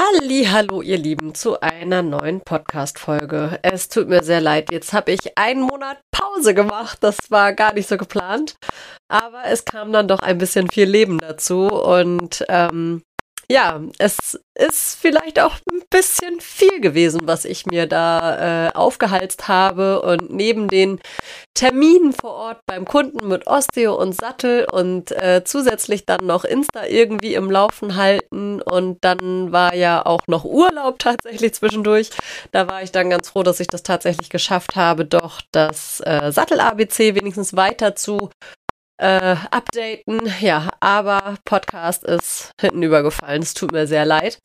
Hallo, ihr Lieben, zu einer neuen Podcast-Folge. Es tut mir sehr leid, jetzt habe ich einen Monat Pause gemacht. Das war gar nicht so geplant. Aber es kam dann doch ein bisschen viel Leben dazu und ähm, ja, es ist vielleicht auch ein bisschen viel gewesen, was ich mir da äh, aufgehalst habe. Und neben den Terminen vor Ort beim Kunden mit Osteo und Sattel und äh, zusätzlich dann noch Insta irgendwie im Laufen halten. Und dann war ja auch noch Urlaub tatsächlich zwischendurch. Da war ich dann ganz froh, dass ich das tatsächlich geschafft habe, doch das äh, Sattel-ABC wenigstens weiter zu äh, updaten. Ja, aber Podcast ist hinten übergefallen. Es tut mir sehr leid.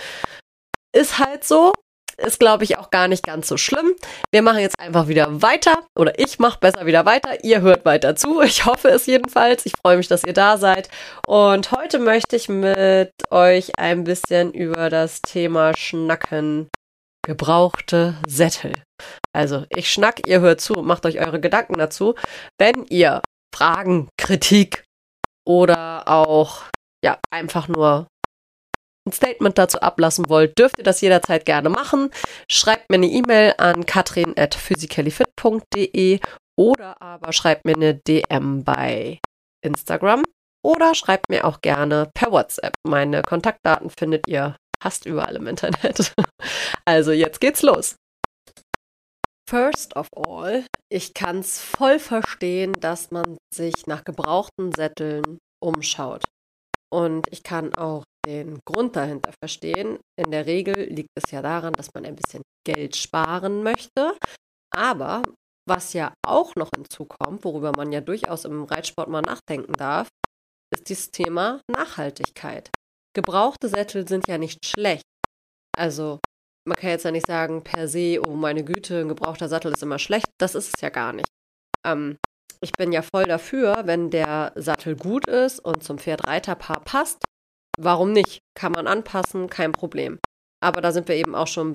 Ist halt so. Ist, glaube ich, auch gar nicht ganz so schlimm. Wir machen jetzt einfach wieder weiter. Oder ich mache besser wieder weiter. Ihr hört weiter zu. Ich hoffe es jedenfalls. Ich freue mich, dass ihr da seid. Und heute möchte ich mit euch ein bisschen über das Thema Schnacken. Gebrauchte Sättel. Also, ich schnack, ihr hört zu macht euch eure Gedanken dazu. Wenn ihr Fragen, Kritik oder auch ja einfach nur ein Statement dazu ablassen wollt, dürft ihr das jederzeit gerne machen. Schreibt mir eine E-Mail an katrin@physicallyfit.de oder aber schreibt mir eine DM bei Instagram oder schreibt mir auch gerne per WhatsApp. Meine Kontaktdaten findet ihr fast überall im Internet. Also jetzt geht's los. First of all, ich kann es voll verstehen, dass man sich nach gebrauchten Sätteln umschaut. Und ich kann auch den Grund dahinter verstehen. In der Regel liegt es ja daran, dass man ein bisschen Geld sparen möchte. Aber was ja auch noch hinzukommt, worüber man ja durchaus im Reitsport mal nachdenken darf, ist dieses Thema Nachhaltigkeit. Gebrauchte Sättel sind ja nicht schlecht. Also man kann jetzt ja nicht sagen per se, oh meine Güte, ein gebrauchter Sattel ist immer schlecht. Das ist es ja gar nicht. Ähm, ich bin ja voll dafür, wenn der Sattel gut ist und zum Pferd-Reiter-Paar passt. Warum nicht? Kann man anpassen, kein Problem. Aber da sind wir eben auch schon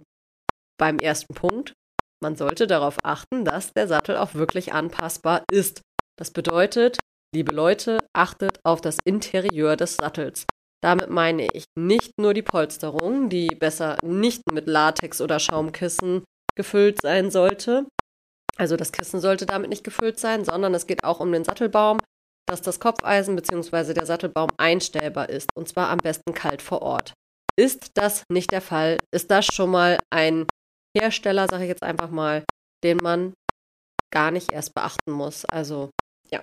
beim ersten Punkt. Man sollte darauf achten, dass der Sattel auch wirklich anpassbar ist. Das bedeutet, liebe Leute, achtet auf das Interieur des Sattels. Damit meine ich nicht nur die Polsterung, die besser nicht mit Latex oder Schaumkissen gefüllt sein sollte. Also das Kissen sollte damit nicht gefüllt sein, sondern es geht auch um den Sattelbaum, dass das Kopfeisen bzw. der Sattelbaum einstellbar ist und zwar am besten kalt vor Ort. Ist das nicht der Fall, ist das schon mal ein Hersteller, sage ich jetzt einfach mal, den man gar nicht erst beachten muss. Also ja,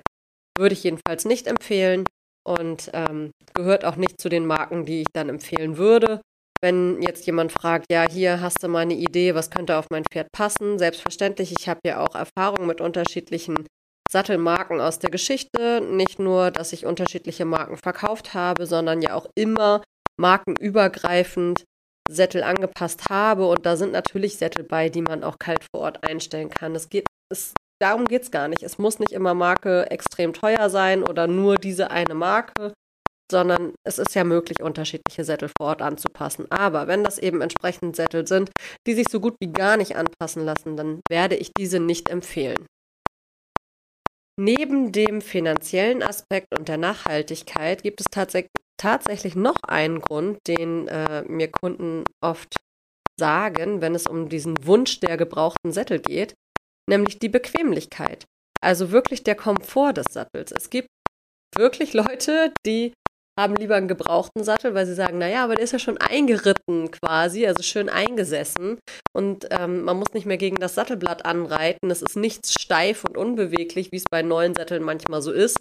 würde ich jedenfalls nicht empfehlen und ähm, gehört auch nicht zu den Marken, die ich dann empfehlen würde. Wenn jetzt jemand fragt, ja, hier hast du mal eine Idee, was könnte auf mein Pferd passen? Selbstverständlich, ich habe ja auch Erfahrung mit unterschiedlichen Sattelmarken aus der Geschichte. Nicht nur, dass ich unterschiedliche Marken verkauft habe, sondern ja auch immer markenübergreifend Sättel angepasst habe. Und da sind natürlich Sättel bei, die man auch kalt vor Ort einstellen kann. Es geht, es darum geht es gar nicht. Es muss nicht immer Marke extrem teuer sein oder nur diese eine Marke, sondern es ist ja möglich, unterschiedliche Sättel vor Ort anzupassen. Aber wenn das eben entsprechend Sättel sind, die sich so gut wie gar nicht anpassen lassen, dann werde ich diese nicht empfehlen. Neben dem finanziellen Aspekt und der Nachhaltigkeit gibt es tats tatsächlich noch einen Grund, den äh, mir Kunden oft sagen, wenn es um diesen Wunsch der gebrauchten Sättel geht nämlich die Bequemlichkeit. Also wirklich der Komfort des Sattels. Es gibt wirklich Leute, die haben lieber einen gebrauchten Sattel, weil sie sagen, naja, aber der ist ja schon eingeritten quasi, also schön eingesessen und ähm, man muss nicht mehr gegen das Sattelblatt anreiten. Es ist nichts steif und unbeweglich, wie es bei neuen Sätteln manchmal so ist.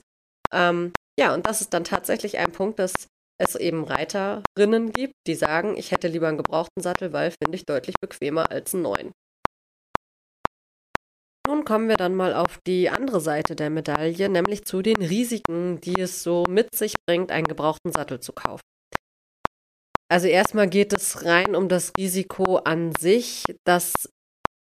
Ähm, ja, und das ist dann tatsächlich ein Punkt, dass es eben Reiterinnen gibt, die sagen, ich hätte lieber einen gebrauchten Sattel, weil finde ich deutlich bequemer als einen neuen. Nun kommen wir dann mal auf die andere Seite der Medaille, nämlich zu den Risiken, die es so mit sich bringt, einen gebrauchten Sattel zu kaufen. Also erstmal geht es rein um das Risiko an sich, dass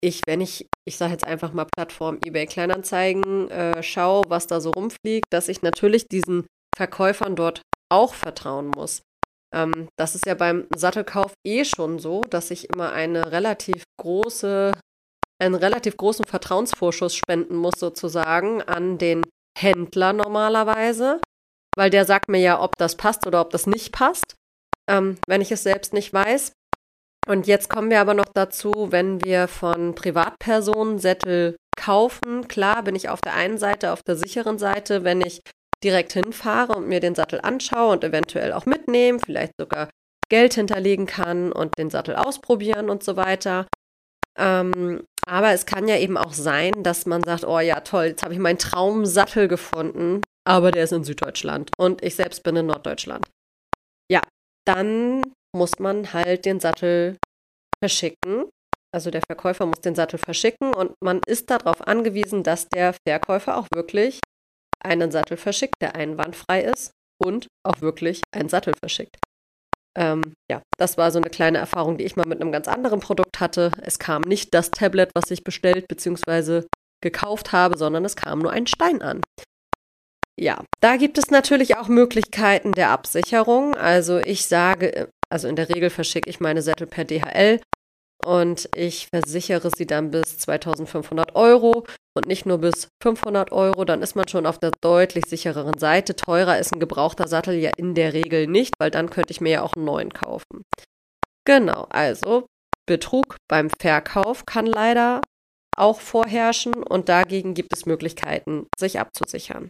ich, wenn ich, ich sage jetzt einfach mal Plattform eBay Kleinanzeigen, äh, schaue, was da so rumfliegt, dass ich natürlich diesen Verkäufern dort auch vertrauen muss. Ähm, das ist ja beim Sattelkauf eh schon so, dass ich immer eine relativ große einen relativ großen Vertrauensvorschuss spenden muss, sozusagen, an den Händler normalerweise, weil der sagt mir ja, ob das passt oder ob das nicht passt. Ähm, wenn ich es selbst nicht weiß, Und jetzt kommen wir aber noch dazu, wenn wir von Privatpersonen Sättel kaufen. Klar bin ich auf der einen Seite, auf der sicheren Seite, wenn ich direkt hinfahre und mir den Sattel anschaue und eventuell auch mitnehme, vielleicht sogar Geld hinterlegen kann und den Sattel ausprobieren und so weiter. Ähm, aber es kann ja eben auch sein, dass man sagt, oh ja, toll, jetzt habe ich meinen Traumsattel gefunden, aber der ist in Süddeutschland und ich selbst bin in Norddeutschland. Ja, dann muss man halt den Sattel verschicken. Also der Verkäufer muss den Sattel verschicken und man ist darauf angewiesen, dass der Verkäufer auch wirklich einen Sattel verschickt, der einwandfrei ist und auch wirklich einen Sattel verschickt. Ähm, ja, das war so eine kleine Erfahrung, die ich mal mit einem ganz anderen Produkt hatte. Es kam nicht das Tablet, was ich bestellt bzw. gekauft habe, sondern es kam nur ein Stein an. Ja, da gibt es natürlich auch Möglichkeiten der Absicherung. Also ich sage, also in der Regel verschicke ich meine Sättel per DHL und ich versichere sie dann bis 2500 Euro und nicht nur bis 500 Euro, dann ist man schon auf der deutlich sichereren Seite. Teurer ist ein gebrauchter Sattel ja in der Regel nicht, weil dann könnte ich mir ja auch einen neuen kaufen. Genau, also Betrug beim Verkauf kann leider auch vorherrschen und dagegen gibt es Möglichkeiten, sich abzusichern.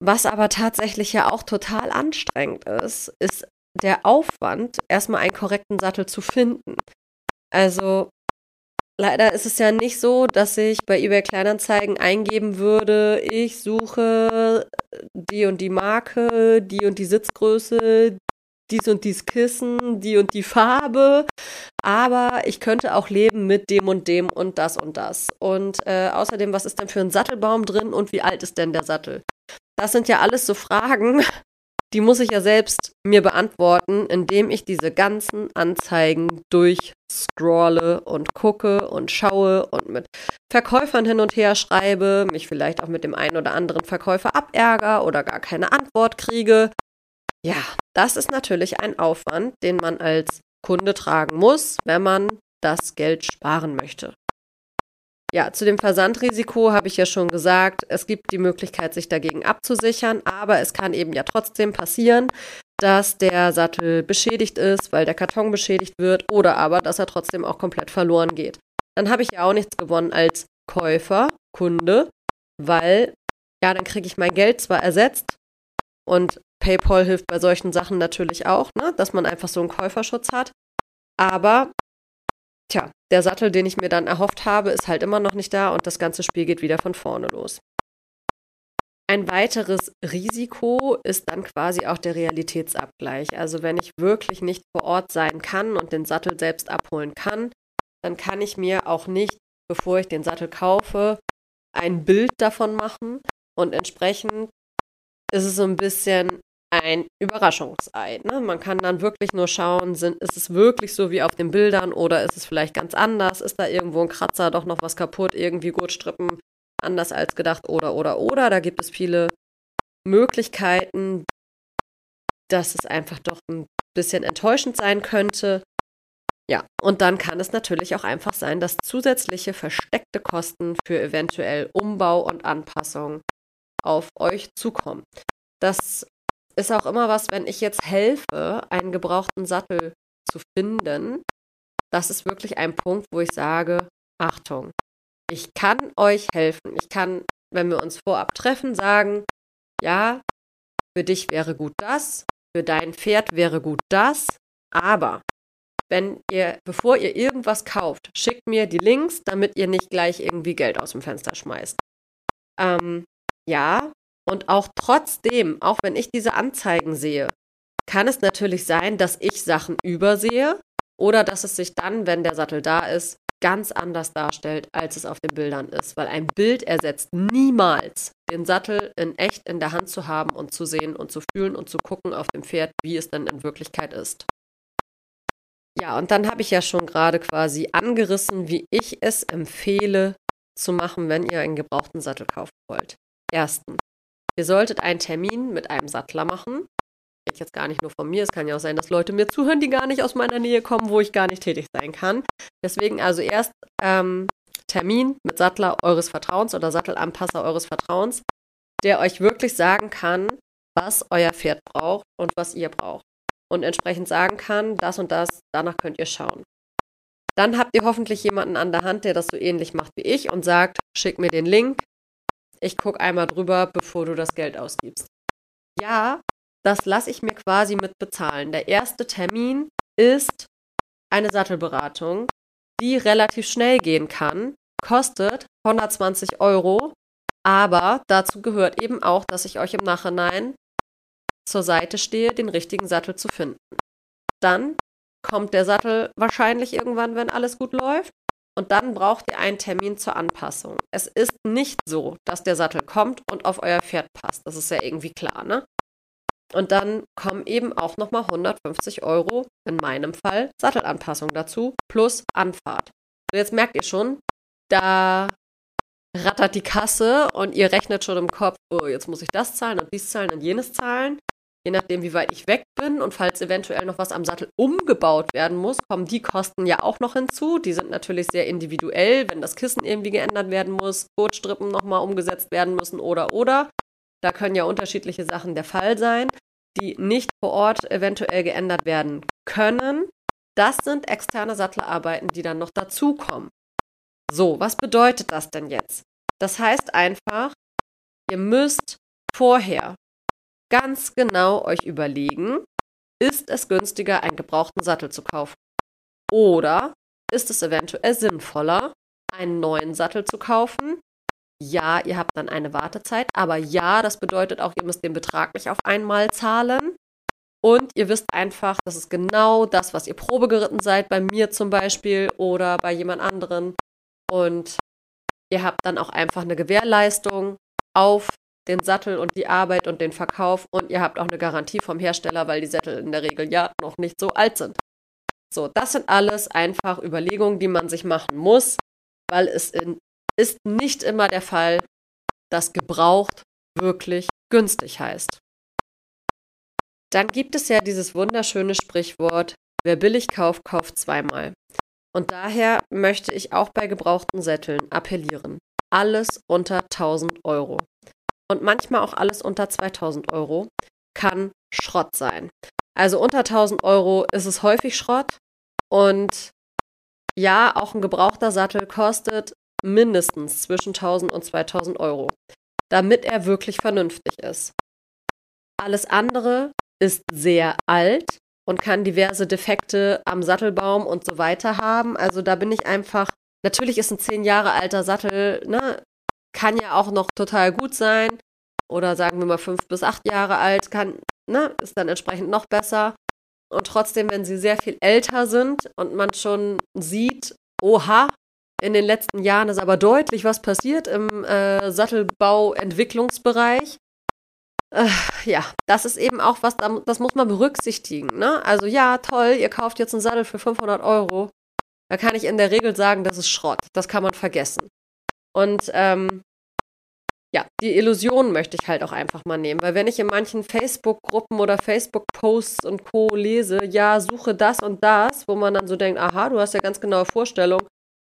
Was aber tatsächlich ja auch total anstrengend ist, ist der Aufwand, erstmal einen korrekten Sattel zu finden. Also leider ist es ja nicht so, dass ich bei eBay Kleinanzeigen eingeben würde, ich suche die und die Marke, die und die Sitzgröße, dies und dies Kissen, die und die Farbe, aber ich könnte auch leben mit dem und dem und das und das. Und äh, außerdem, was ist denn für ein Sattelbaum drin und wie alt ist denn der Sattel? Das sind ja alles so Fragen, die muss ich ja selbst mir beantworten, indem ich diese ganzen Anzeigen durchscrolle und gucke und schaue und mit Verkäufern hin und her schreibe, mich vielleicht auch mit dem einen oder anderen Verkäufer abärger oder gar keine Antwort kriege. Ja, das ist natürlich ein Aufwand, den man als Kunde tragen muss, wenn man das Geld sparen möchte. Ja, zu dem Versandrisiko habe ich ja schon gesagt, es gibt die Möglichkeit, sich dagegen abzusichern, aber es kann eben ja trotzdem passieren, dass der Sattel beschädigt ist, weil der Karton beschädigt wird oder aber, dass er trotzdem auch komplett verloren geht. Dann habe ich ja auch nichts gewonnen als Käufer, Kunde, weil ja, dann kriege ich mein Geld zwar ersetzt und PayPal hilft bei solchen Sachen natürlich auch, ne, dass man einfach so einen Käuferschutz hat, aber Tja, der Sattel, den ich mir dann erhofft habe, ist halt immer noch nicht da und das ganze Spiel geht wieder von vorne los. Ein weiteres Risiko ist dann quasi auch der Realitätsabgleich. Also wenn ich wirklich nicht vor Ort sein kann und den Sattel selbst abholen kann, dann kann ich mir auch nicht, bevor ich den Sattel kaufe, ein Bild davon machen und entsprechend ist es so ein bisschen ein Überraschungsei. Ne? Man kann dann wirklich nur schauen, sind, ist es wirklich so wie auf den Bildern oder ist es vielleicht ganz anders? Ist da irgendwo ein Kratzer, doch noch was kaputt, irgendwie Gurtstrippen anders als gedacht oder oder oder? Da gibt es viele Möglichkeiten, dass es einfach doch ein bisschen enttäuschend sein könnte. Ja, und dann kann es natürlich auch einfach sein, dass zusätzliche versteckte Kosten für eventuell Umbau und Anpassung auf euch zukommen. Das ist auch immer was, wenn ich jetzt helfe, einen gebrauchten Sattel zu finden, das ist wirklich ein Punkt, wo ich sage, Achtung, ich kann euch helfen. Ich kann, wenn wir uns vorab treffen, sagen, ja, für dich wäre gut das, für dein Pferd wäre gut das, aber wenn ihr, bevor ihr irgendwas kauft, schickt mir die Links, damit ihr nicht gleich irgendwie Geld aus dem Fenster schmeißt. Ähm, ja, und auch trotzdem, auch wenn ich diese Anzeigen sehe, kann es natürlich sein, dass ich Sachen übersehe oder dass es sich dann, wenn der Sattel da ist, ganz anders darstellt, als es auf den Bildern ist. Weil ein Bild ersetzt niemals den Sattel in echt in der Hand zu haben und zu sehen und zu fühlen und zu gucken auf dem Pferd, wie es dann in Wirklichkeit ist. Ja, und dann habe ich ja schon gerade quasi angerissen, wie ich es empfehle zu machen, wenn ihr einen gebrauchten Sattel kaufen wollt. Erstens, Ihr solltet einen Termin mit einem Sattler machen. Geht jetzt gar nicht nur von mir. Es kann ja auch sein, dass Leute mir zuhören, die gar nicht aus meiner Nähe kommen, wo ich gar nicht tätig sein kann. Deswegen also erst ähm, Termin mit Sattler eures Vertrauens oder Sattelanpasser eures Vertrauens, der euch wirklich sagen kann, was euer Pferd braucht und was ihr braucht. und entsprechend sagen kann, das und das, danach könnt ihr schauen. Dann habt ihr hoffentlich jemanden an der Hand, der das so ähnlich macht wie ich und sagt, schick mir den Link, ich gucke einmal drüber, bevor du das Geld ausgibst. Ja, das lasse ich mir quasi mit bezahlen. Der erste Termin ist eine Sattelberatung, die relativ schnell gehen kann, kostet 120 Euro, aber dazu gehört eben auch, dass ich euch im Nachhinein zur Seite stehe, den richtigen Sattel zu finden. Dann kommt der Sattel wahrscheinlich irgendwann, wenn alles gut läuft. Und dann braucht ihr einen Termin zur Anpassung. Es ist nicht so, dass der Sattel kommt und auf euer Pferd passt. Das ist ja irgendwie klar, ne? Und dann kommen eben auch nochmal 150 Euro, in meinem Fall, Sattelanpassung dazu, plus Anfahrt. So, jetzt merkt ihr schon, da rattert die Kasse und ihr rechnet schon im Kopf, oh, jetzt muss ich das zahlen und dies zahlen und jenes zahlen. Je nachdem, wie weit ich weg bin und falls eventuell noch was am Sattel umgebaut werden muss, kommen die Kosten ja auch noch hinzu. Die sind natürlich sehr individuell, wenn das Kissen irgendwie geändert werden muss, Gurtstrippen nochmal umgesetzt werden müssen oder oder. Da können ja unterschiedliche Sachen der Fall sein, die nicht vor Ort eventuell geändert werden können. Das sind externe Sattelarbeiten, die dann noch dazukommen. So, was bedeutet das denn jetzt? Das heißt einfach, ihr müsst vorher ganz genau euch überlegen, ist es günstiger, einen gebrauchten Sattel zu kaufen? Oder ist es eventuell sinnvoller, einen neuen Sattel zu kaufen, ja, ihr habt dann eine Wartezeit, aber ja, das bedeutet auch, ihr müsst den Betrag nicht auf einmal zahlen. Und ihr wisst einfach, das ist genau das, was ihr Probe geritten seid, bei mir zum Beispiel oder bei jemand anderen. Und ihr habt dann auch einfach eine Gewährleistung auf den Sattel und die Arbeit und den Verkauf und ihr habt auch eine Garantie vom Hersteller, weil die Sättel in der Regel ja noch nicht so alt sind. So, das sind alles einfach Überlegungen, die man sich machen muss, weil es in ist nicht immer der Fall, dass gebraucht wirklich günstig heißt. Dann gibt es ja dieses wunderschöne Sprichwort, wer billig kauft, kauft zweimal. Und daher möchte ich auch bei gebrauchten Sätteln appellieren. Alles unter 1000 Euro. Und manchmal auch alles unter 2000 Euro kann Schrott sein. Also unter 1000 Euro ist es häufig Schrott. Und ja, auch ein gebrauchter Sattel kostet mindestens zwischen 1000 und 2000 Euro, damit er wirklich vernünftig ist. Alles andere ist sehr alt und kann diverse Defekte am Sattelbaum und so weiter haben. Also da bin ich einfach, natürlich ist ein 10 Jahre alter Sattel, ne, kann ja auch noch total gut sein. Oder sagen wir mal 5 bis 8 Jahre alt, kann, ne, ist dann entsprechend noch besser. Und trotzdem, wenn sie sehr viel älter sind und man schon sieht, oha, in den letzten Jahren ist aber deutlich was passiert im äh, Sattelbauentwicklungsbereich. Äh, ja, das ist eben auch was, das muss man berücksichtigen. Ne? Also ja, toll, ihr kauft jetzt einen Sattel für 500 Euro. Da kann ich in der Regel sagen, das ist Schrott. Das kann man vergessen. Und ähm, ja, die Illusion möchte ich halt auch einfach mal nehmen, weil wenn ich in manchen Facebook-Gruppen oder Facebook-Posts und Co. lese, ja, suche das und das, wo man dann so denkt, aha, du hast ja ganz genaue Vorstellung,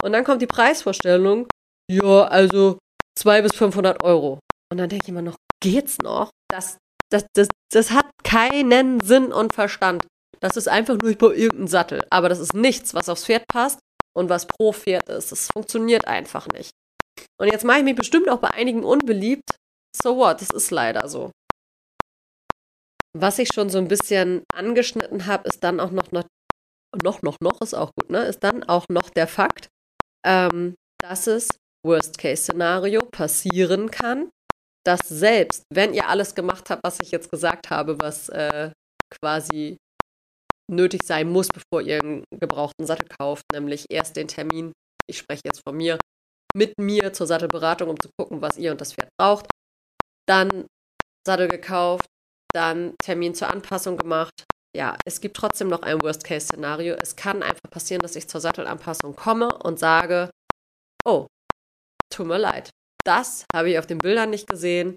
und dann kommt die Preisvorstellung, ja, also 200 bis 500 Euro. Und dann denke ich immer noch, geht's noch? Das, das, das, das hat keinen Sinn und Verstand. Das ist einfach nur, baue irgendeinen Sattel. Aber das ist nichts, was aufs Pferd passt und was pro Pferd ist. Das funktioniert einfach nicht. Und jetzt mache ich mich bestimmt auch bei einigen unbeliebt. So what? Das ist leider so. Was ich schon so ein bisschen angeschnitten habe, ist dann auch noch, noch, noch, noch, noch ist auch gut, ne? Ist dann auch noch der Fakt, ähm, dass es Worst-Case-Szenario passieren kann, dass selbst, wenn ihr alles gemacht habt, was ich jetzt gesagt habe, was äh, quasi nötig sein muss, bevor ihr einen gebrauchten Sattel kauft, nämlich erst den Termin, ich spreche jetzt von mir, mit mir zur Sattelberatung, um zu gucken, was ihr und das Pferd braucht, dann Sattel gekauft, dann Termin zur Anpassung gemacht, ja, es gibt trotzdem noch ein Worst-Case-Szenario. Es kann einfach passieren, dass ich zur Sattelanpassung komme und sage, oh, tut mir leid. Das habe ich auf den Bildern nicht gesehen.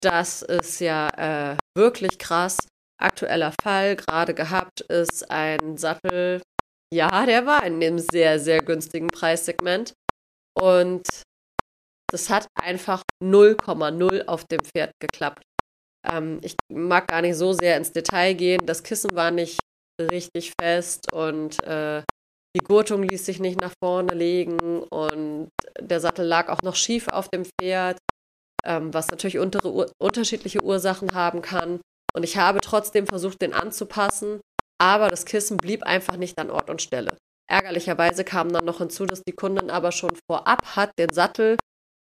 Das ist ja äh, wirklich krass. Aktueller Fall, gerade gehabt, ist ein Sattel, ja, der war in dem sehr, sehr günstigen Preissegment. Und das hat einfach 0,0 auf dem Pferd geklappt. Ähm, ich mag gar nicht so sehr ins Detail gehen. Das Kissen war nicht richtig fest und äh, die Gurtung ließ sich nicht nach vorne legen und der Sattel lag auch noch schief auf dem Pferd, ähm, was natürlich untere, unterschiedliche Ursachen haben kann. Und ich habe trotzdem versucht, den anzupassen, aber das Kissen blieb einfach nicht an Ort und Stelle. Ärgerlicherweise kam dann noch hinzu, dass die Kundin aber schon vorab hat den Sattel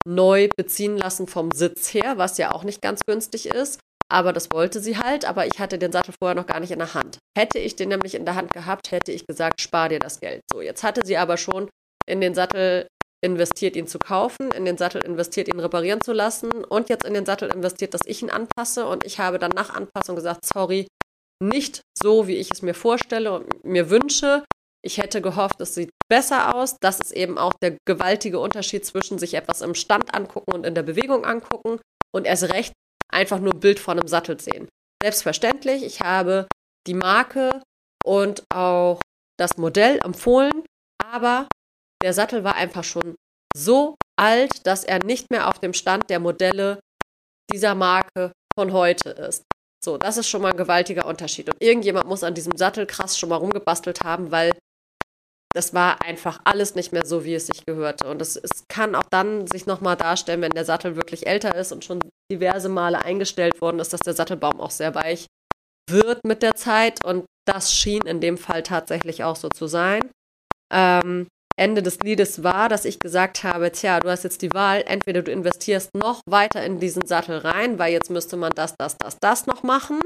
neu beziehen lassen vom Sitz her, was ja auch nicht ganz günstig ist. Aber das wollte sie halt, aber ich hatte den Sattel vorher noch gar nicht in der Hand. Hätte ich den nämlich in der Hand gehabt, hätte ich gesagt, spar dir das Geld. So, jetzt hatte sie aber schon in den Sattel investiert, ihn zu kaufen, in den Sattel investiert, ihn reparieren zu lassen und jetzt in den Sattel investiert, dass ich ihn anpasse. Und ich habe dann nach Anpassung gesagt, sorry, nicht so, wie ich es mir vorstelle und mir wünsche. Ich hätte gehofft, es sieht besser aus. Das ist eben auch der gewaltige Unterschied zwischen sich etwas im Stand angucken und in der Bewegung angucken und erst recht einfach nur ein Bild von einem Sattel sehen. Selbstverständlich, ich habe die Marke und auch das Modell empfohlen, aber der Sattel war einfach schon so alt, dass er nicht mehr auf dem Stand der Modelle dieser Marke von heute ist. So, das ist schon mal ein gewaltiger Unterschied. Und irgendjemand muss an diesem Sattel krass schon mal rumgebastelt haben, weil das war einfach alles nicht mehr so, wie es sich gehörte. Und es, es kann auch dann sich nochmal darstellen, wenn der Sattel wirklich älter ist und schon diverse Male eingestellt worden ist, dass der Sattelbaum auch sehr weich wird mit der Zeit. Und das schien in dem Fall tatsächlich auch so zu sein. Ähm, Ende des Liedes war, dass ich gesagt habe, tja, du hast jetzt die Wahl, entweder du investierst noch weiter in diesen Sattel rein, weil jetzt müsste man das, das, das, das noch machen.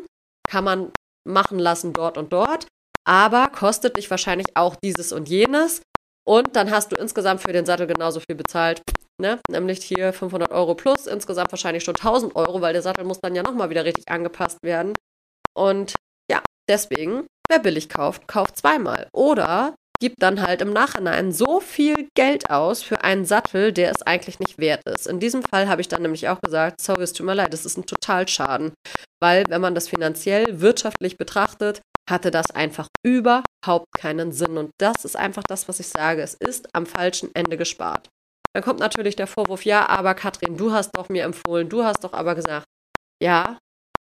Kann man machen lassen dort und dort aber kostet dich wahrscheinlich auch dieses und jenes. Und dann hast du insgesamt für den Sattel genauso viel bezahlt. Ne? Nämlich hier 500 Euro plus, insgesamt wahrscheinlich schon 1000 Euro, weil der Sattel muss dann ja nochmal wieder richtig angepasst werden. Und ja, deswegen, wer billig kauft, kauft zweimal. Oder gibt dann halt im Nachhinein so viel Geld aus für einen Sattel, der es eigentlich nicht wert ist. In diesem Fall habe ich dann nämlich auch gesagt, sorry, es tut mir leid, das ist ein Totalschaden. Weil wenn man das finanziell, wirtschaftlich betrachtet, hatte das einfach überhaupt keinen Sinn. Und das ist einfach das, was ich sage. Es ist am falschen Ende gespart. Dann kommt natürlich der Vorwurf, ja, aber Katrin, du hast doch mir empfohlen, du hast doch aber gesagt, ja,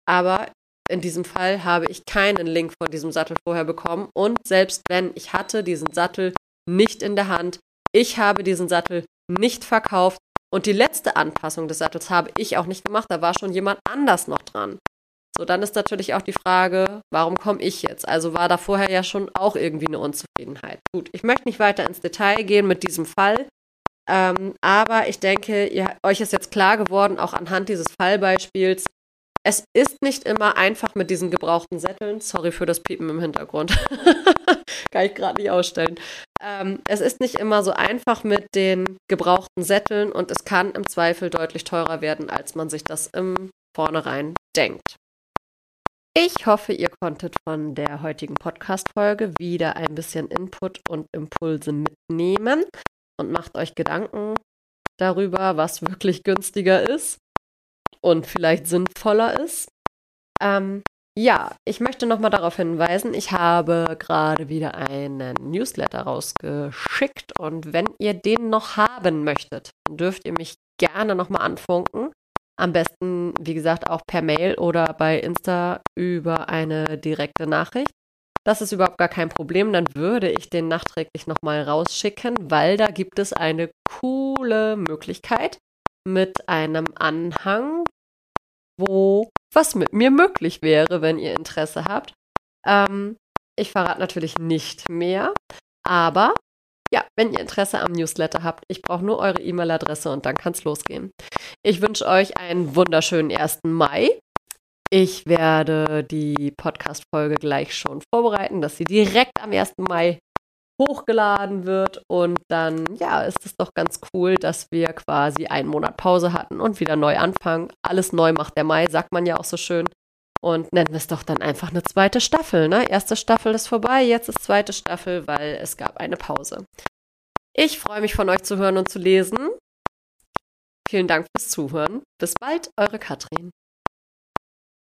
aber in diesem Fall habe ich keinen Link von diesem Sattel vorher bekommen. Und selbst wenn ich hatte diesen Sattel nicht in der Hand, ich habe diesen Sattel nicht verkauft und die letzte Anpassung des Sattels habe ich auch nicht gemacht. Da war schon jemand anders noch dran. So, dann ist natürlich auch die Frage, warum komme ich jetzt? Also war da vorher ja schon auch irgendwie eine Unzufriedenheit. Gut, ich möchte nicht weiter ins Detail gehen mit diesem Fall, ähm, aber ich denke, ihr, euch ist jetzt klar geworden, auch anhand dieses Fallbeispiels, es ist nicht immer einfach mit diesen gebrauchten Sätteln. Sorry für das Piepen im Hintergrund. Kann ich gerade nicht ausstellen. Ähm, es ist nicht immer so einfach mit den gebrauchten Sätteln und es kann im Zweifel deutlich teurer werden, als man sich das im Vornherein denkt. Ich hoffe, ihr konntet von der heutigen Podcast-Folge wieder ein bisschen Input und Impulse mitnehmen und macht euch Gedanken darüber, was wirklich günstiger ist und vielleicht sinnvoller ist. Ähm, ja, ich möchte nochmal darauf hinweisen, ich habe gerade wieder einen Newsletter rausgeschickt und wenn ihr den noch haben möchtet, dürft ihr mich gerne nochmal anfunken. Am besten, wie gesagt, auch per Mail oder bei Insta über eine direkte Nachricht. Das ist überhaupt gar kein Problem. Dann würde ich den nachträglich nochmal rausschicken, weil da gibt es eine coole Möglichkeit mit einem Anhang, wo was mit mir möglich wäre, wenn ihr Interesse habt. Ähm, ich verrate natürlich nicht mehr, aber ja, wenn ihr Interesse am Newsletter habt, ich brauche nur eure E-Mail-Adresse und dann kann es losgehen. Ich wünsche euch einen wunderschönen 1. Mai. Ich werde die Podcast-Folge gleich schon vorbereiten, dass sie direkt am 1. Mai hochgeladen wird. Und dann, ja, ist es doch ganz cool, dass wir quasi einen Monat Pause hatten und wieder neu anfangen. Alles neu macht der Mai, sagt man ja auch so schön. Und nennen wir es doch dann einfach eine zweite Staffel. Ne? Erste Staffel ist vorbei, jetzt ist zweite Staffel, weil es gab eine Pause. Ich freue mich von euch zu hören und zu lesen. Vielen Dank fürs Zuhören. Bis bald, eure Katrin.